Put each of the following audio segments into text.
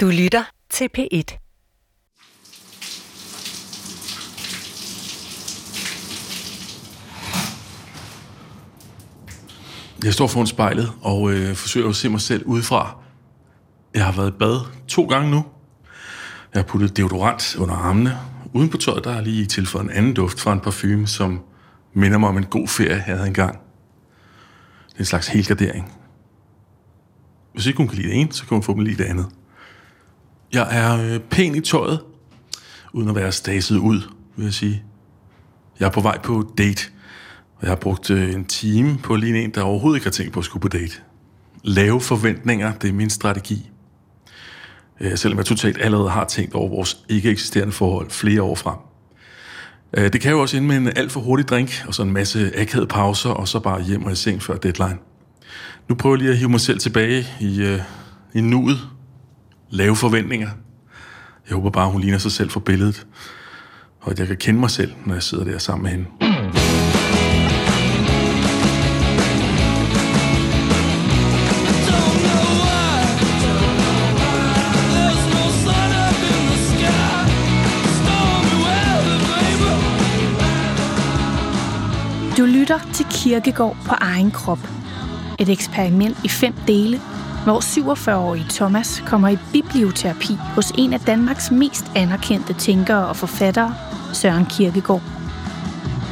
Du lytter til P1. Jeg står foran spejlet og øh, forsøger at se mig selv udefra. Jeg har været i bad to gange nu. Jeg har puttet deodorant under armene. Uden på tøjet, der er lige tilføjet en anden duft fra en parfume, som minder mig om en god ferie, jeg havde engang. Det er en slags helgardering. Hvis ikke hun kan lide det ene, så kan hun få mig lide det andet. Jeg er øh, pæn i tøjet, uden at være staset ud, vil jeg sige. Jeg er på vej på date, og jeg har brugt øh, en time på lige en, der overhovedet ikke har tænkt på at skulle på date. Lave forventninger, det er min strategi. Øh, selvom jeg totalt allerede har tænkt over vores ikke eksisterende forhold flere år frem. Det kan jo også ende med en alt for hurtig drink, og så en masse akavede pauser, og så bare hjem og i seng før deadline. Nu prøver jeg lige at hive mig selv tilbage i, i nuet. Lave forventninger. Jeg håber bare, hun ligner sig selv for billedet. Og at jeg kan kende mig selv, når jeg sidder der sammen med hende. Du lytter til Kirkegård på egen krop. Et eksperiment i fem dele, hvor 47-årige Thomas kommer i biblioterapi hos en af Danmarks mest anerkendte tænkere og forfattere, Søren Kirkegaard.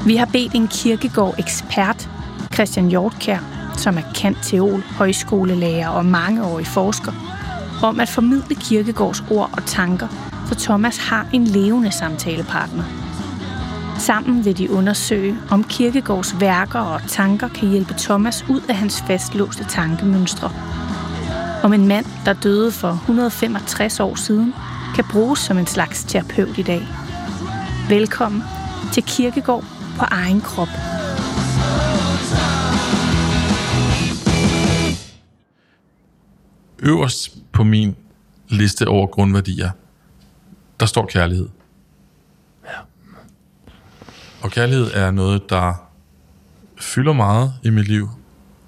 Vi har bedt en Kirkegaard-ekspert, Christian Hjortkær, som er kendt teol, højskolelærer og mangeårig forsker, om at formidle Kirkegårds ord og tanker, så Thomas har en levende samtalepartner. Sammen vil de undersøge, om Kirkegårds værker og tanker kan hjælpe Thomas ud af hans fastlåste tankemønstre. Om en mand, der døde for 165 år siden, kan bruges som en slags terapeut i dag. Velkommen til Kirkegård på egen krop. Øverst på min liste over grundværdier, der står kærlighed. Og kærlighed er noget, der fylder meget i mit liv,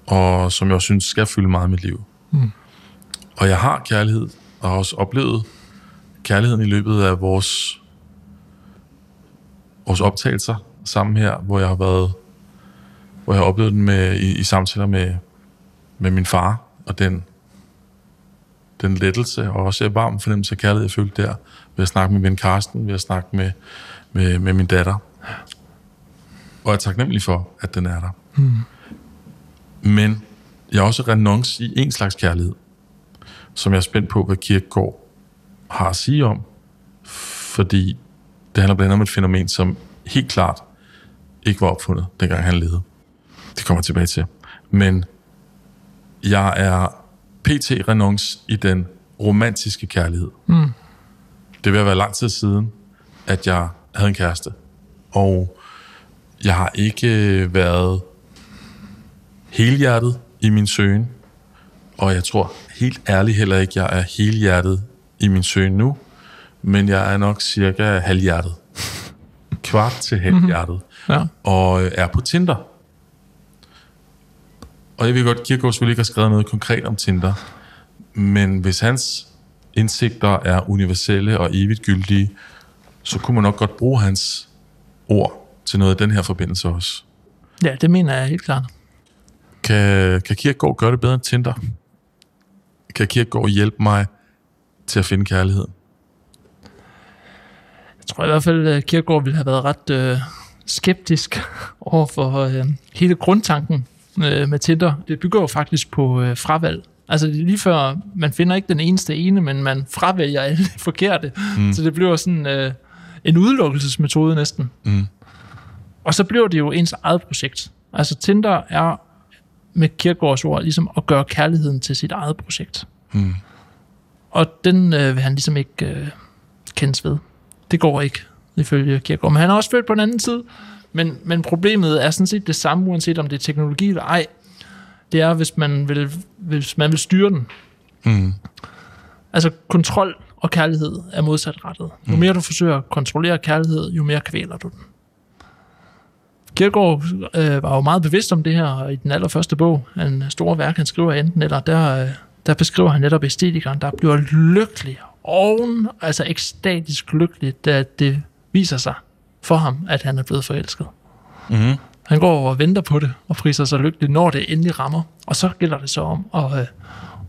og som jeg også synes skal fylde meget i mit liv. Mm. Og jeg har kærlighed, og har også oplevet kærligheden i løbet af vores, vores optagelser sammen her, hvor jeg har været, hvor jeg har oplevet den med, i, i samtaler med, med min far, og den, den lettelse, og også en varm fornemmelse af kærlighed, jeg følte der, ved at snakke med min Karsten, ved at snakke med, med, med min datter. Og jeg er taknemmelig for, at den er der. Mm. Men jeg har også renonce i en slags kærlighed, som jeg er spændt på, hvad Kirkegaard har at sige om. Fordi det handler blandt andet om et fænomen, som helt klart ikke var opfundet, dengang han levede. Det kommer jeg tilbage til. Men jeg er pt. renonce i den romantiske kærlighed. Mm. Det vil være lang tid siden, at jeg havde en kæreste. Og jeg har ikke været helhjertet i min søgen, og jeg tror helt ærligt heller ikke, jeg er helhjertet i min søgen nu, men jeg er nok cirka halvhjertet. Kvart til halvhjertet. Mm-hmm. Ja. Og er på Tinder. Og jeg ved godt, Kirkegaard selvfølgelig ikke har skrevet noget konkret om Tinder, men hvis hans indsigter er universelle og evigt gyldige, så kunne man nok godt bruge hans ord til noget af den her forbindelse også. Ja, det mener jeg helt klart. Kan, kan Kierkegaard gøre det bedre end Tinder? Kan Kierkegaard hjælpe mig til at finde kærligheden? Jeg tror i hvert fald, at Kierkegaard ville have været ret øh, skeptisk over for øh, hele grundtanken øh, med Tinder. Det bygger jo faktisk på øh, fravalg. Altså lige før, man finder ikke den eneste ene, men man fravælger alle de forkerte. Mm. Så det bliver sådan øh, en udelukkelsesmetode næsten. Mm. Og så bliver det jo ens eget projekt. Altså Tinder er med Kierkegaards ord ligesom at gøre kærligheden til sit eget projekt. Mm. Og den øh, vil han ligesom ikke øh, kendes ved. Det går ikke, ifølge Kierkegaard. Men han er også født på den anden side. Men, men problemet er sådan set det samme, uanset om det er teknologi eller ej. Det er, hvis man vil, hvis man vil styre den. Mm. Altså kontrol og kærlighed er modsatrettet. Jo mere du forsøger at kontrollere kærlighed, jo mere kvæler du den. Kierkegaard øh, var jo meget bevidst om det her i den allerførste bog, en store værk, han skriver enten eller, der, øh, der beskriver han netop æstetikeren, der bliver lykkelig oven, altså ekstatisk lykkelig, da det viser sig for ham, at han er blevet forelsket. Mm-hmm. Han går og venter på det, og priser sig lykkelig, når det endelig rammer. Og så gælder det så om at, øh,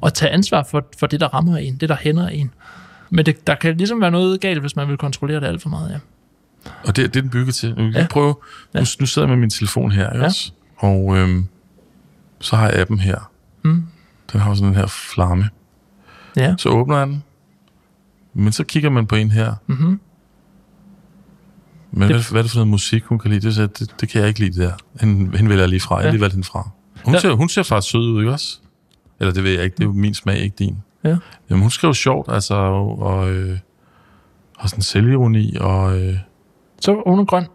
at tage ansvar for, for det, der rammer en, det, der hænder en. Men det, der kan ligesom være noget galt, hvis man vil kontrollere det alt for meget, ja. Og det, det er den bygget til. Nu, ja. Prøve. Nu, Ja. nu sidder jeg med min telefon her, Ja. også? Og øhm, så har jeg appen her. Mm. Den har sådan den her flamme. Ja. Så åbner jeg den. Men så kigger man på en her. Mm-hmm. Men Det- hvad, hvad er det for noget musik, hun kan lide? Det, det, det, det kan jeg ikke lide, det der. Hende, hende vælger jeg lige fra. Jeg har Ja. lige valgt hende fra. Hun, Ja. ser, hun ser faktisk sød ud, ikke også? Eller det ved jeg ikke. Det er jo min smag, ikke din. Ja. Jamen, hun skriver sjovt, altså, og, og, øh, og sådan selvironi, og øh, Så hun er grøn.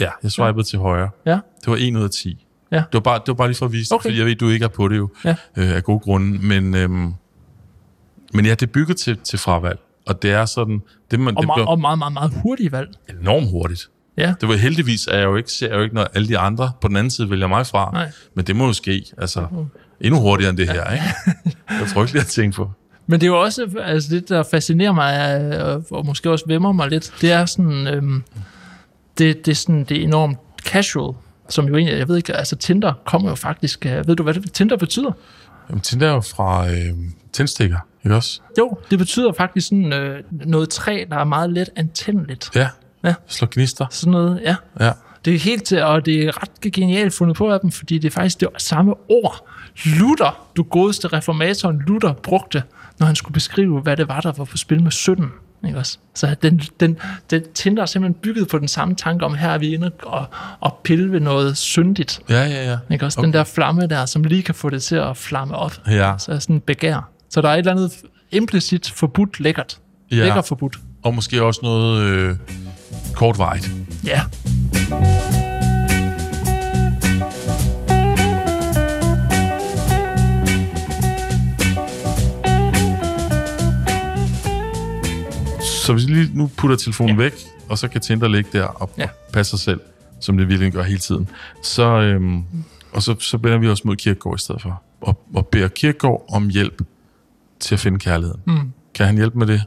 ja, jeg swipede til højre. Ja. Det var 1 ud af 10. Ja. Det var bare, det var bare lige for at vise, okay. Fordi jeg ved, du ikke er på det jo, Ja. øh, af gode grunde. Men, øhm, men ja, det er bygget til, til fravalg. Og det er sådan, det, man, Og, det meget, bliver og meget, meget, meget hurtigt valg. enormt hurtigt. Ja. Det var heldigvis, at jeg jo ikke, ser jeg jo ikke, når alle de andre på den anden side vælger mig fra. Nej. Men det må jo ske, altså endnu hurtigere end det her, ikke? Det er frygteligt at tænke på. Men det er jo også, altså det, der fascinerer mig, og måske også vemmer mig lidt, det er sådan, øhm, det, det er sådan, det er enormt casual, som jo egentlig, jeg ved ikke, altså Tinder kommer jo faktisk, øh, ved du hvad det, Tinder betyder? Jamen, Tinder er jo fra øh, tændstikker, ikke også? Jo, det betyder faktisk sådan øh, noget træ, der er meget let antændeligt. Ja. Ja. Slå gnister. Sådan noget, ja. Ja. Det er helt til, og det er ret genialt fundet på af dem, fordi det er faktisk det samme ord, Luther, du godeste reformatoren Luther, brugte, når han skulle beskrive, hvad det var, der var på spil med 17. Ikke også? Så den, den, den Tinder er simpelthen bygget på den samme tanke om, her er vi inde og, og pille ved noget syndigt. Ja, ja, ja. Ikke også? Okay. Den der flamme der, som lige kan få det til at flamme op. Ja. Så er sådan begær. Så der er et eller andet implicit forbudt lækkert. Ja. Lækker forbudt. Og måske også noget øh, kortvarigt. Ja. Så hvis vi lige nu putter telefonen Ja. væk, og så kan Tinder ligge der og, Ja. og passe sig selv, som det virkelig gør hele tiden, så, øhm, og så, så vender vi os mod Kirkegaard i stedet for. Og, og beder Kirkegaard om hjælp til at finde kærligheden. Mm. Kan han hjælpe med det?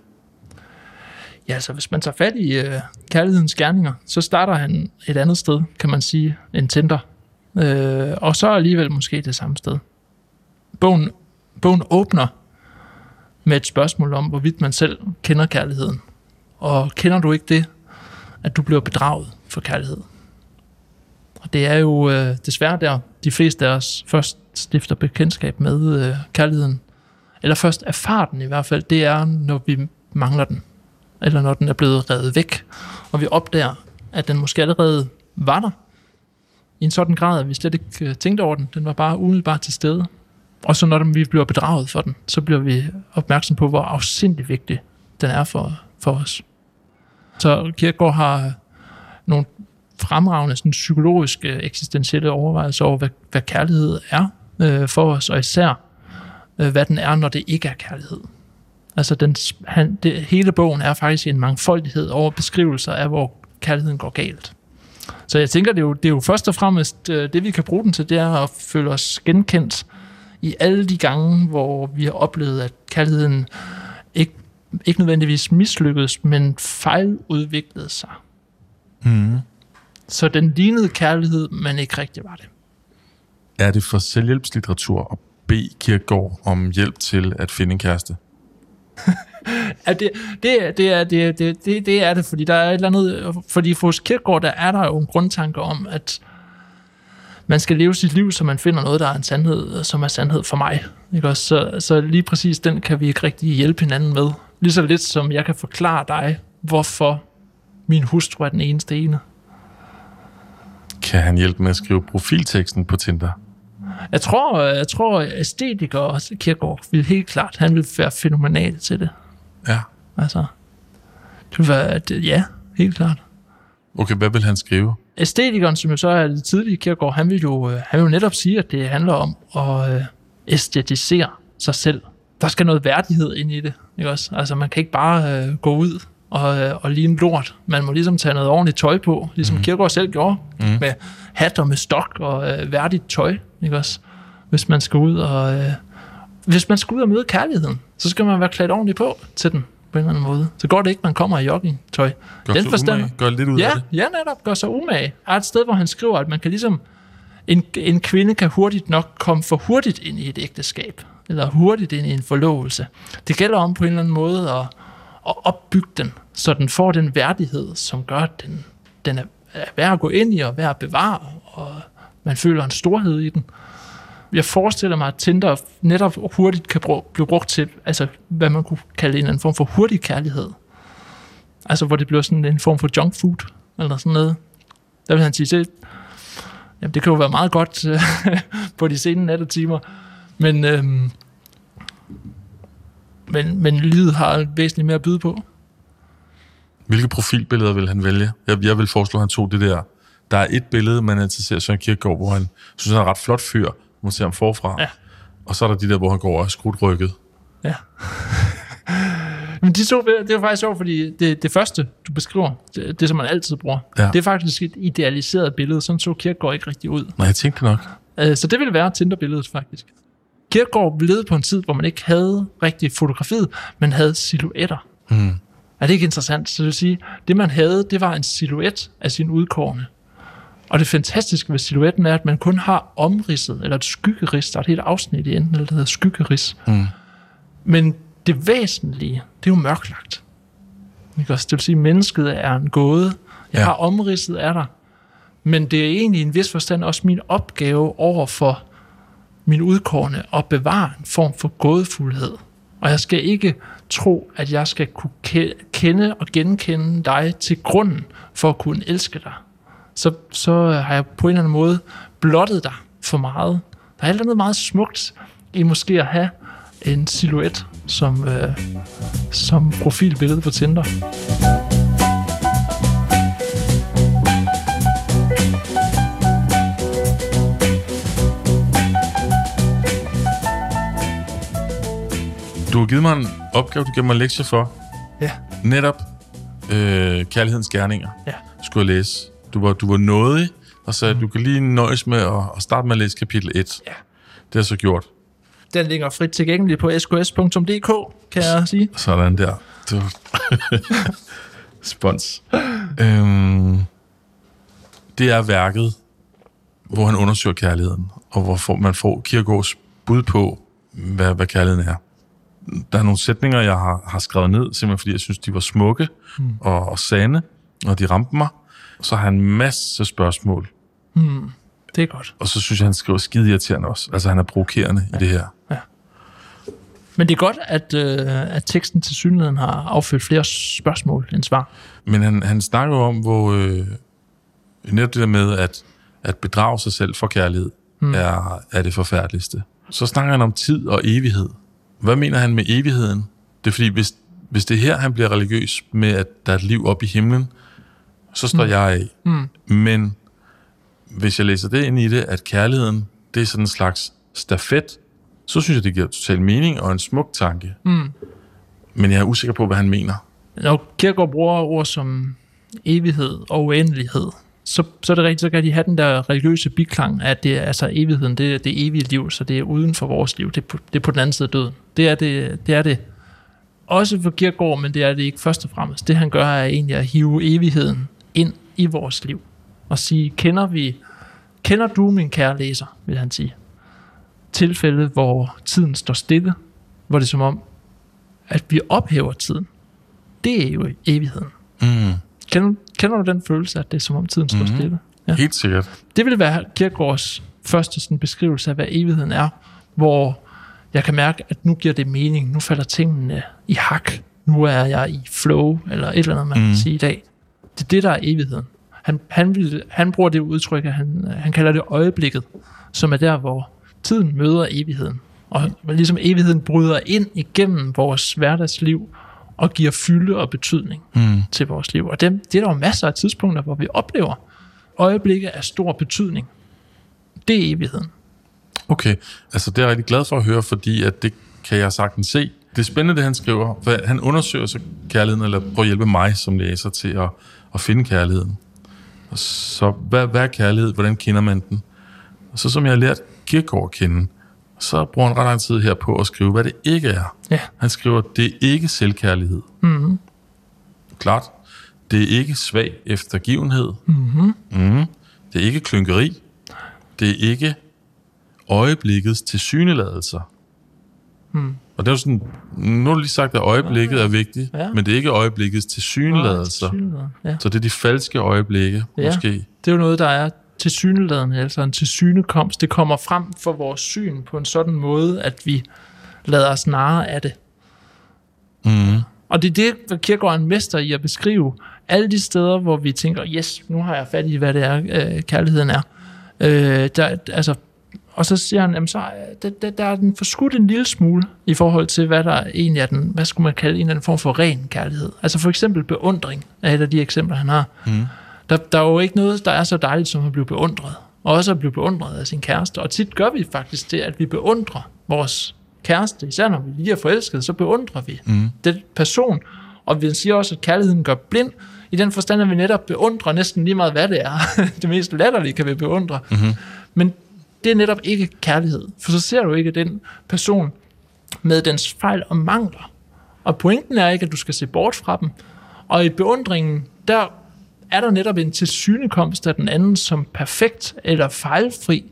Ja, så hvis man tager fat i øh, kærlighedens gerninger, så starter han et andet sted, kan man sige, end Tinder. Øh, og så alligevel måske det samme sted. Bogen, bogen åbner med et spørgsmål om, hvorvidt man selv kender kærligheden. Og kender du ikke det, at du bliver bedraget for kærlighed? Og det er jo øh, desværre der, de fleste af os først stifter bekendtskab med øh, kærligheden. Eller først erfarer den i hvert fald. Det er, når vi mangler den eller når den er blevet revet væk, og vi opdager, at den måske allerede var der, i en sådan grad, at vi slet ikke øh, tænkte over den. Den var bare umiddelbart til stede. Og så når vi bliver bedraget for den, så bliver vi opmærksom på, hvor afsindig vigtig den er for, for os. Så Kierkegaard har nogle fremragende sådan, psykologiske, eksistentielle overvejelser over, hvad, hvad kærlighed er øh, for os, og især øh, hvad den er, når det ikke er kærlighed. Altså den, han, det, hele bogen er faktisk en mangfoldighed over beskrivelser af, hvor kærligheden går galt. Så jeg tænker, det er jo, det er jo først og fremmest, øh, det vi kan bruge den til, det er at føle os genkendt i alle de gange, hvor vi har oplevet, at kærligheden ikke, ikke nødvendigvis mislykkedes, men fejludviklede sig. Mm. Så den lignede kærlighed, men ikke rigtig var det. Er det for selvhjælpslitteratur at bede Kirkegaard om hjælp til at finde en kæreste? Ja, det, det, er- det, er, det, det, det, det er det, fordi der er et eller andet, fordi for hos Kierkegaard, der er der jo en grundtanke om, at man skal leve sit liv, så man finder noget, der er en sandhed, som er sandhed for mig. Ikke også? Så, så lige præcis den kan vi ikke rigtig hjælpe hinanden med. Lige så lidt som jeg kan forklare dig, hvorfor min hustru er den eneste ene. Kan han hjælpe med at skrive profilteksten på Tinder? Jeg tror, jeg tror æstetikere og Kierkegaard vil helt klart, han vil være fænomenal til det. Ja. Altså, det vil være, det, ja, helt klart. Okay, hvad vil han skrive? æstetikeren, som jo så er det tidlige Kierkegaard, han vil jo, øh, han vil jo netop sige, at det handler om at øh, æstetisere sig selv. Der skal noget værdighed ind i det, ikke også? Altså, man kan ikke bare øh, gå ud og, øh, og ligne lort. Man må ligesom tage noget ordentligt tøj på, ligesom mm. Kierkegaard selv gjorde, mm. med hat og med stok og øh, værdigt tøj, ikke også? Hvis man skal ud og... Øh, hvis man skal ud og møde kærligheden, så skal man være klædt ordentligt på til den. På en eller anden måde. Så går det ikke, man kommer i joggingtøj. Gør, Den så forstand- umage, gør lidt ud af Ja, det. ja, netop. Gør sig umage. Er et sted, hvor han skriver, at man kan ligesom... En, en kvinde kan hurtigt nok komme for hurtigt ind i et ægteskab. Eller hurtigt ind i en forlovelse. Det gælder om på en eller anden måde at, at opbygge den, så den får den værdighed, som gør, at den, den er, er værd at gå ind i og værd at bevare, og man føler en storhed i den. Jeg forestiller mig, at Tinder netop hurtigt kan blive brugt til, altså hvad man kunne kalde en eller anden form for hurtig kærlighed. Altså hvor det bliver sådan en form for junk food, eller sådan noget. Der vil han sige, det, jamen, det kan jo være meget godt på de sene nattetimer, men, øhm, men, men livet har væsentligt mere at byde på. Hvilke profilbilleder vil han vælge? Jeg, jeg vil foreslå, at han tog det der. Der er et billede, man altid ser Søren Kierkegaard, hvor han synes, han er en ret flot fyr. Man ser ham forfra. Ja. Og så er der de der, hvor han går og er skrudt rykket. Ja. Men de to det er faktisk sjovt, fordi det, det første, du beskriver, det, det som man altid bruger, Ja. det er faktisk et idealiseret billede. Sådan så Kierkegaard ikke rigtig ud. Nej, jeg tænkte nok. Øh, Så det ville være Tinder-billedet faktisk. Kierkegaard levede på en tid, hvor man ikke havde rigtig fotografiet, men havde silhuetter. Mm. Er det ikke interessant? Så det vil sige, det man havde, det var en silhuet af sin udkårne. Og det fantastiske ved silhuetten er, at man kun har omridset, eller et skyggeris, der er et helt afsnit i enden, eller der hedder skyggeris. Mm. Men det væsentlige, det er jo mørklagt. Ikke også? Det vil sige, at mennesket er en gåde. Jeg Ja. har omridset af dig. Men det er egentlig i en vis forstand også min opgave over for min udkårne at bevare en form for gådefuldhed. Og jeg skal ikke tro, at jeg skal kunne ke- kende og genkende dig til grunden for at kunne elske dig. Så, så har jeg på en eller anden måde blottet dig for meget. Der er alt andet meget smukt i måske at have en silhuet som, øh, som profilbillede på Tinder. Du har givet mig en opgave, du giver mig en lektie for. Ja. Netop øh, kærlighedens gerninger Ja. skulle jeg læse. Du var, du var nådig, og sagde, mm. du kan lige nøjes med at, at starte med at læse kapitel 1. Ja. Det har jeg så gjort. Den ligger frit tilgængelig på sks.dk, kan jeg sige. Sådan der. Du. Spons. øhm, det er værket, hvor han undersøger kærligheden, og hvor man får Kierkegaards bud på, hvad, hvad kærligheden er. Der er nogle sætninger, jeg har, har skrevet ned, simpelthen fordi jeg synes, de var smukke mm. og, og sande, og de ramte mig. Så har han en masse spørgsmål, Det er godt. og så synes jeg, han skriver skide irriterende også. Altså, han er provokerende ja. i det her. Men det er godt, at, øh, at teksten til synligheden har affyldt flere spørgsmål end svar. Men han, han snakker jo om, hvor øh, netop det der med, at, at bedrage sig selv for kærlighed, mm. er, er det forfærdeligste. Så snakker han om tid og evighed. Hvad mener han med evigheden? Det er fordi, hvis, hvis det er her, han bliver religiøs med, at der er et liv op i himlen, så står mm. jeg af. Mm. Men hvis jeg læser det ind i det, at kærligheden, det er sådan en slags stafet, så synes jeg, det giver total mening og en smuk tanke. Mm. Men jeg er usikker på, hvad han mener. Når Kierkegaard bruger ord som evighed og uendelighed, så, så er det rigtigt, så kan de have den der religiøse biklang, at det er altså evigheden, det er det evige liv, så det er uden for vores liv, det er på, det er på den anden side af døden. Det er det, det er det også for Kierkegaard, men det er det ikke først og fremmest. Det han gør er egentlig at hive evigheden ind i vores liv og sige, kender vi, kender du min kære læser, vil han sige. Tilfælde, hvor tiden står stille, hvor det er som om, at vi ophæver tiden. Det er jo evigheden. Mm. Kender, kender du den følelse, at det er som om tiden står mm-hmm. stille? Ja. Helt sikkert. Det vil være Kierkegaards første sådan, beskrivelse af, hvad evigheden er, hvor jeg kan mærke, at nu giver det mening, nu falder tingene i hak, nu er jeg i flow, eller et eller andet, man mm. Kan sige i dag. Det er det, der er evigheden. Han, han, vil, han bruger det udtryk, at han, han kalder det øjeblikket, som er der, hvor tiden møder evigheden. Og ligesom evigheden bryder ind igennem vores hverdagsliv og giver fylde og betydning Mm. til vores liv. Og dem, det er der jo masser af tidspunkter, hvor vi oplever øjeblikke af stor betydning. Det er evigheden. Okay, altså det er jeg rigtig glad for at høre, fordi at det kan jeg sagtens se. Det er spændende, det han skriver. For han undersøger så kærligheden, eller prøver at hjælpe mig som læser til at, at finde kærligheden. Og så hvad, hvad er kærlighed? Hvordan kender man den? Og så som jeg har lært Kierkegaard at kende, så bruger han ret lang tid her på at skrive, hvad det ikke er. Ja. Han skriver, det er ikke selvkærlighed. Mm-hmm. Klart. Det er ikke svag eftergivenhed. Mm-hmm. Mm. Det er ikke klynkeri. Det er ikke øjeblikkets tilsyneladelser. Mm. Og det er jo sådan, nu har du lige sagt, at øjeblikket er vigtigt, Ja. men det er ikke øjeblikkets tilsyneladelser. Ja. Så det er de falske øjeblikke, Ja. måske. Det er jo noget, der er til syneladende, altså en til synekomst. Det kommer frem for vores syn på en sådan måde, at vi lader os narre af det. Mm. Og det er det, hvad Kierkegaard er en mester i at beskrive. Alle de steder, hvor vi tænker, yes, nu har jeg fat i, hvad det er, øh, kærligheden er. Øh, der, altså, og så siger han, jamen, så, er- der, der, der er den forskudt en lille smule i forhold til, hvad der egentlig er den, hvad skulle man kalde en eller anden form for ren kærlighed. Altså for eksempel beundring er et af de eksempler, han har. Mm. Der, der er jo ikke noget, der er så dejligt som at blive beundret. Og også at blive beundret af sin kæreste. Og tit gør vi faktisk det, at vi beundrer vores kæreste. Især når vi lige er forelsket, så beundrer vi mm. den person. Og vi siger også, at kærligheden gør blind. I den forstand, at vi netop beundrer næsten lige meget, hvad det er. det mest latterlige kan vi beundre. Mm-hmm. Men det er netop ikke kærlighed. For så ser du ikke den person med dens fejl og mangler. Og pointen er ikke, at du skal se bort fra dem. Og i beundringen, der er der netop en tilsynekomst af den anden som perfekt eller fejlfri.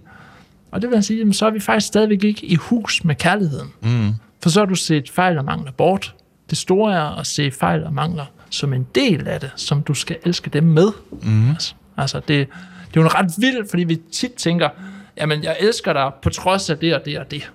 Og det vil sige, så er vi faktisk stadigvæk ikke i hus med kærligheden. Mm. For så har du set fejl og mangler bort. Det store er at se fejl og mangler som en del af det, som du skal elske dem med. Mm. Altså, altså det, det er jo ret vildt, fordi vi tit tænker, jamen jeg elsker dig på trods af det og det og det.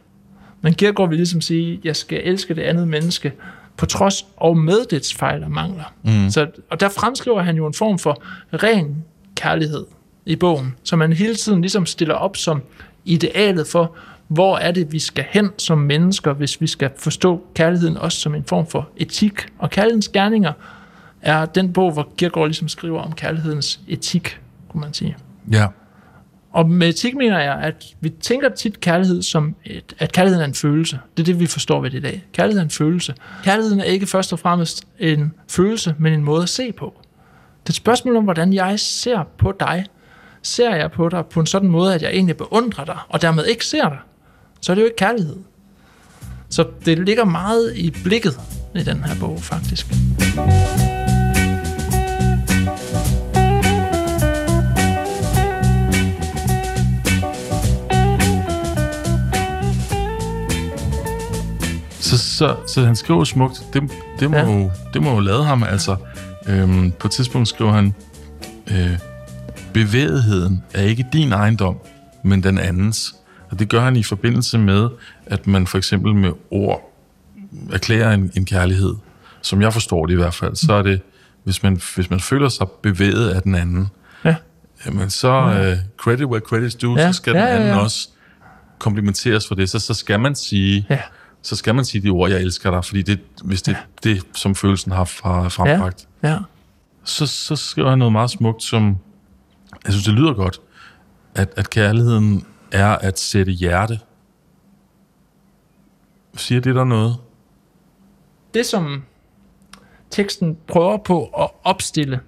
Men Kierkegaard vil ligesom sige, jeg skal elske det andet menneske på trods og med dets fejl og mangler. Mm. Så, og der fremskriver han jo en form for ren kærlighed i bogen, som man hele tiden ligesom stiller op som idealet for, hvor er det, vi skal hen som mennesker, hvis vi skal forstå kærligheden også som en form for etik. Og kærlighedens gerninger er den bog, hvor Kierkegaard ligesom skriver om kærlighedens etik, kunne man sige. Ja. Og med etik mener jeg, at vi tænker tit kærlighed som, et, at kærligheden er en følelse. Det er det, vi forstår ved det i dag. Kærlighed er en følelse. Kærligheden er ikke først og fremmest en følelse, men en måde at se på. Det er et spørgsmål om, hvordan jeg ser på dig. Ser jeg på dig på en sådan måde, at jeg egentlig beundrer dig, og dermed ikke ser dig, så er det jo ikke kærlighed. Så det ligger meget i blikket i den her bog, faktisk. Så, så, han skriver smukt. Det, det, må, Ja. ja. jo, det må jo lade ham, altså. Øhm, på et tidspunkt skriver han, øh, bevægeligheden er ikke din ejendom, men den andens. Og det gør han i forbindelse med, at man for eksempel med ord erklærer en, en kærlighed. Som jeg forstår det i hvert fald, så er det, hvis man, hvis man føler sig bevæget af den anden, Ja. jamen så uh, credit where credit's due, Ja. så skal Ja, den ja, anden ja. også komplimenteres for det. Så, så skal man sige, Ja. Så skal man sige de ord, jeg elsker dig, fordi det, hvis det er det, som følelsen har, frembragt. Ja. Så, så skriver han noget meget smukt, som jeg synes, det lyder godt, at, at kærligheden er at sætte hjerte. Siger det der noget? det, som teksten prøver på at opstille,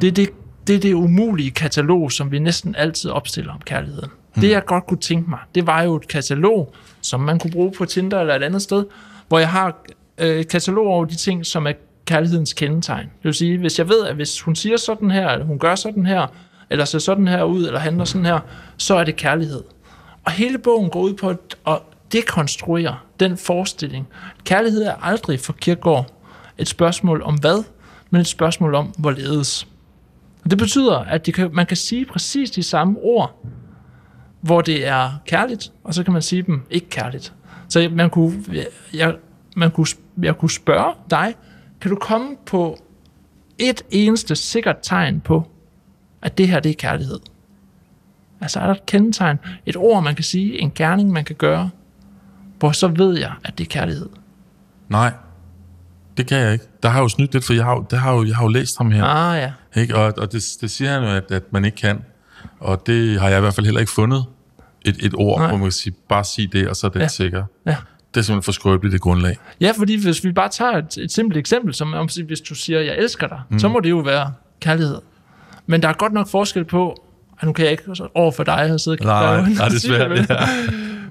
det er det, det, er det umulige katalog, som vi næsten altid opstiller om kærligheden. Mm. Det, jeg godt kunne tænke mig, det var jo et katalog, som man kunne bruge på Tinder eller et andet sted, hvor jeg har øh, et katalog over de ting, som er kærlighedens kendetegn. Det vil sige, hvis jeg ved, at hvis hun siger sådan her, eller hun gør sådan her, eller ser sådan her ud, eller handler sådan her, så er det kærlighed. Og hele bogen går ud på at, dekonstruere den forestilling. Kærlighed er aldrig for Kierkegaard et spørgsmål om hvad, men et spørgsmål om hvorledes. Og det betyder, at det kan, man kan sige præcis de samme ord, hvor det er kærligt, og så kan man sige dem ikke kærligt. Så man kunne, jeg, man kunne, jeg kunne spørge dig, kan du komme på et eneste sikkert tegn på, at det her det er kærlighed? Altså er der et kendetegn, et ord, man kan sige, en gerning, man kan gøre, hvor så ved jeg, at det er kærlighed. Nej, det kan jeg ikke. Der har jeg jo snydt lidt, for jeg har, jo- det har jo, jeg har jo læst ham her. Ah ja, Ikke? Og, og det, det siger han jo, at, at man ikke kan. Og det har jeg i hvert fald heller ikke fundet et, et ord, Nej. Hvor man kan sige, bare sige det, og så er det Ja. sikker. ja. Det er simpelthen for skrøbeligt det grundlag. Ja, fordi hvis vi bare tager et, et simpelt eksempel, som om, hvis du siger, jeg elsker dig, mm. så må det jo være kærlighed. Men der er godt nok forskel på, at nu kan jeg ikke over for dig have siddet og Nej, nej, det er svært, vel? ja.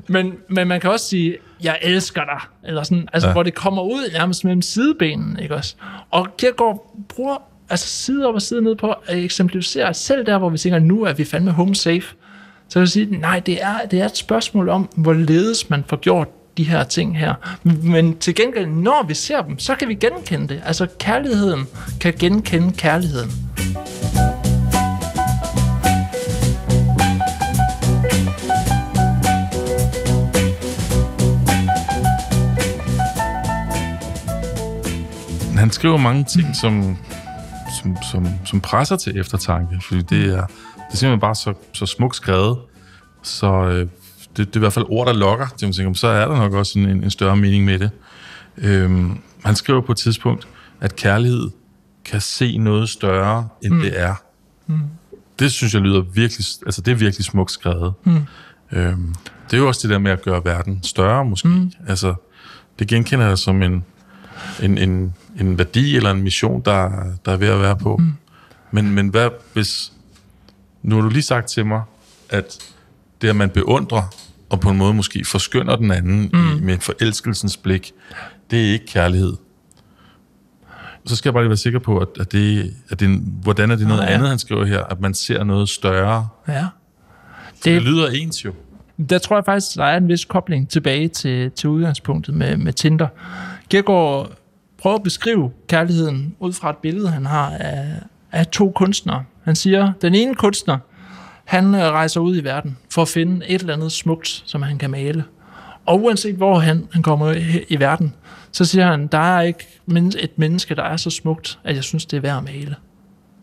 men, men man kan også sige, jeg elsker dig, eller sådan, altså, Ja. hvor det kommer ud nærmest mellem sidebenene, ikke også? Og Kierkegaard bruger altså side op og side ned på at eksemplificere, selv der, hvor vi tænker, nu er vi fandme home safe, så vil jeg sige, nej, det er, det er et spørgsmål om, hvorledes man får gjort de her ting her. Men til gengæld, når vi ser dem, så kan vi genkende det. Altså, kærligheden kan genkende kærligheden. Han skriver mange ting, som, som, som, som presser til eftertanke, fordi det er, det er simpelthen bare så, så smukt skrevet, så øh, det, det er i hvert fald ord, der lokker. Det, man tænker, så er der nok også en, en større mening med det. Øhm, han skriver på et tidspunkt, at kærlighed kan se noget større, end mm. det er. Mm. Det synes jeg lyder virkelig, altså det er virkelig smukt skrevet. Mm. Øhm, det er jo også det der med at gøre verden større, måske. Mm. Altså, det genkender jeg som en, en, en, en værdi eller en mission, der, der er ved at være på. Mm. Men, men hvad hvis... Nu har du lige sagt til mig, at det, at man beundrer, og på en måde måske forskynder den anden mm. i, med forelskelsens blik, det er ikke kærlighed. Så skal jeg bare lige være sikker på, at, at det, at det, hvordan er det noget ja. andet, han skriver her, at man ser noget større. Ja. Det, det lyder ens jo. Der tror jeg faktisk, der er en vis kobling tilbage til, til udgangspunktet med, med Tinder. Kierkegaard prøver at beskrive kærligheden ud fra et billede, han har af, af to kunstnere. Han siger, den ene kunstner, han øh, rejser ud i verden for at finde et eller andet smukt, som han kan male. Og uanset hvor han, han kommer i, i verden, så siger han, der er ikke et menneske, der er så smukt, at jeg synes, det er værd at male.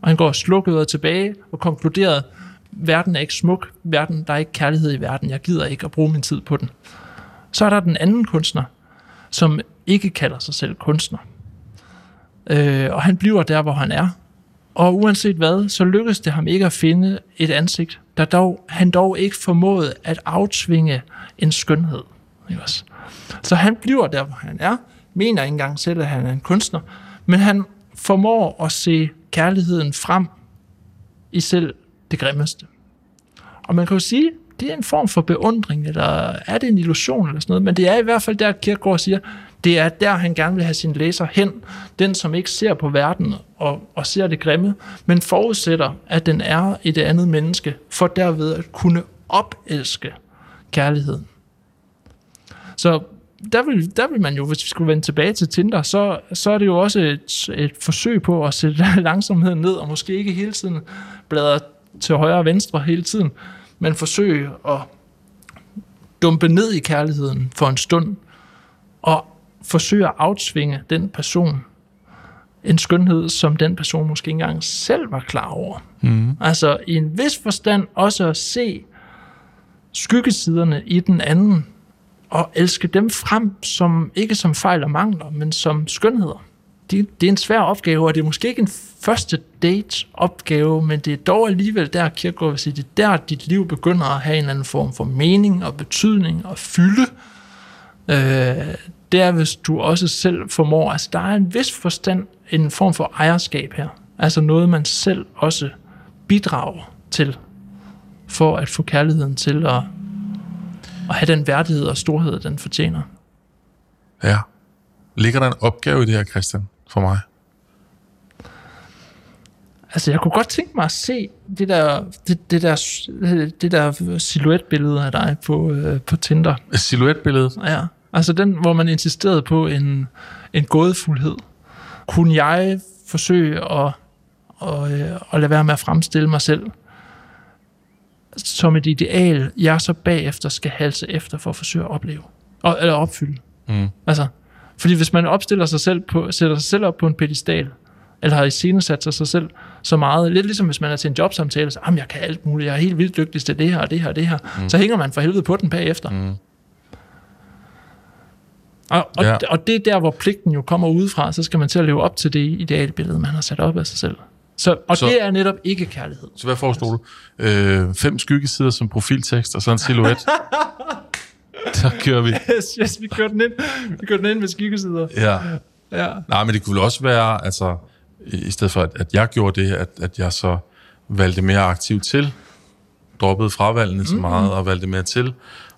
Og han går slukket tilbage og konkluderer, verden er ikke smuk, verden, der er ikke kærlighed i verden, jeg gider ikke at bruge min tid på den. Så er der den anden kunstner, som ikke kalder sig selv kunstner. Øh, og han bliver der, hvor han er. Og uanset hvad, så lykkes det ham ikke at finde et ansigt, der dog, han dog ikke formåede at aftvinge en skønhed. Ikke også? Så han bliver der, hvor han er, mener ikke engang selv, at han er en kunstner, men han formår at se kærligheden frem i selv det grimmeste. Og man kan jo sige, det er en form for beundring, eller er det en illusion eller sådan noget, men det er i hvert fald der, Kierkegaard siger, det er der, han gerne vil have sin læser hen. Den, som ikke ser på verden og, og ser det grimme, men forudsætter, at den er i det andet menneske, for derved at kunne opelske kærligheden. Så der vil, der vil man jo, hvis vi skulle vende tilbage til Tinder, så, så er det jo også et, et forsøg på at sætte langsomheden ned, og måske ikke hele tiden bladre til højre og venstre hele tiden, men forsøge at dumpe ned i kærligheden for en stund, og forsøge at afsvinge den person en skønhed, som den person måske ikke engang selv var klar over. Mm. Altså i en vis forstand også at se skyggesiderne i den anden, og elske dem frem, som ikke som fejl og mangler, men som skønheder. Det, det er en svær opgave, og det er måske ikke en første date opgave, men det er dog alligevel der, Kierkegaard vil sige, det er der, dit liv begynder at have en eller anden form for mening og betydning og fylde. Øh, det er, hvis du også selv formår, altså der er en vis forstand, en form for ejerskab her. Altså noget, man selv også bidrager til, for at få kærligheden til at, at have den værdighed og storhed, den fortjener. Ja. Ligger der en opgave i det her, Christian, for mig? Altså, jeg kunne godt tænke mig at se det der, det, det der, det der silhuetbillede af dig på, øh, på Tinder. Silhouetbilledet? Ja. Altså den, hvor man insisterede på en, en gådefuldhed. Kunne jeg forsøge at, at, øh, at lade være med at fremstille mig selv som et ideal, jeg så bagefter skal halse efter for at forsøge at opleve, og, eller opfylde. Mm. Altså, fordi hvis man opstiller sig selv på, sætter sig selv op på en pedestal, eller har iscenesat sig sig selv så meget, lidt ligesom hvis man er til en jobsamtale, så, jamen, jeg kan alt muligt, jeg er helt vildt dygtig til det her og det her og det her, mm. så hænger man for helvede på den bagefter. Mm. Og, og, Ja. og det er der, hvor pligten jo kommer udefra, så skal man til at leve op til det idealbillede, man har sat op af sig selv. Så, og Så- det er netop ikke kærlighed. Så hvad foreslår du? Øh, fem skyggesider som profiltekst, og så en silhuet. så kører vi. Yes, yes, vi kører den ind, vi kører den ind med skikkesider. Ja. Ja. Nej, men det kunne også være, altså, i i stedet for, at, at jeg gjorde det, at, at jeg så valgte mere aktivt til droppede fravalgene mm. så meget og valgte mere til,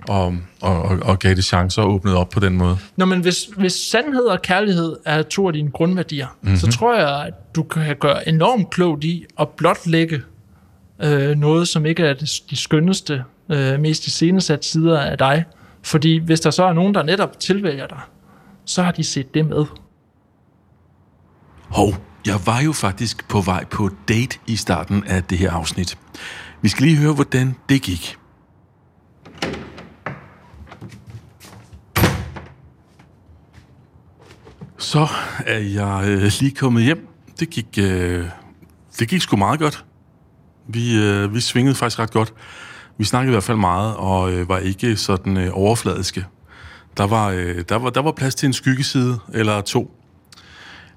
og, og, og, og gav det chancer og åbnede op på den måde. Nå, men hvis, hvis sandhed og kærlighed er to af dine grundværdier, mm-hmm. så tror jeg, at du kan gøre enormt klogt i at blotlægge øh, noget, som ikke er de skønneste, øh, mest iscenesat sider af dig. Fordi hvis der så er nogen, der netop tilvælger dig, så har de set det med. Hov, jeg var jo faktisk på vej på date i starten af det her afsnit. Vi skal lige høre, hvordan det gik. Så er jeg øh, lige kommet hjem. Det gik, øh, det gik sgu meget godt. Vi, øh, vi svingede faktisk ret godt. Vi snakkede i hvert fald meget, og øh, var ikke sådan øh, overfladiske. Der var, øh, der, var, der var plads til en skyggeside eller to.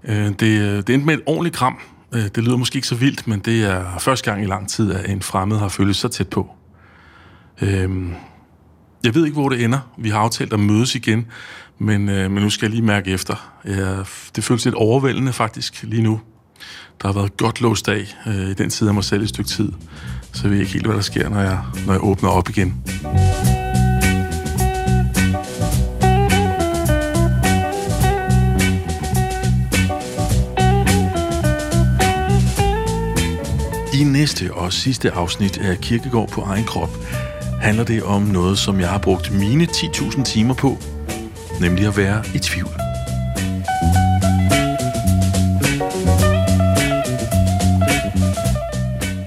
Øh, det, øh, det endte med et ordentligt kram. Øh, det lyder måske ikke så vildt, men det er første gang i lang tid, at en fremmed har følt så tæt på. Øh, jeg ved ikke, hvor det ender. Vi har aftalt at mødes igen, men, øh, men nu skal jeg lige mærke efter. Det føles lidt overvældende faktisk lige nu. Der har været godt låst af øh, i den side af mig selv et stykke tid. Så jeg ved ikke helt, hvad der sker, når jeg, når jeg åbner op igen. I næste og sidste afsnit af Kirkegård på egen krop handler det om noget, som jeg har brugt mine 10.000 timer på, nemlig at være i tvivl.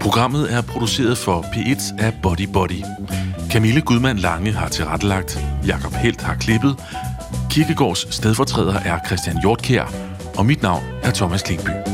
Programmet er produceret for P1 af Body Body. Camille Gudmand Lange har tilrettelagt, Jakob Helt har klippet, Kirkegårds stedfortræder er Christian Hjortkær, og mit navn er Thomas Klingby.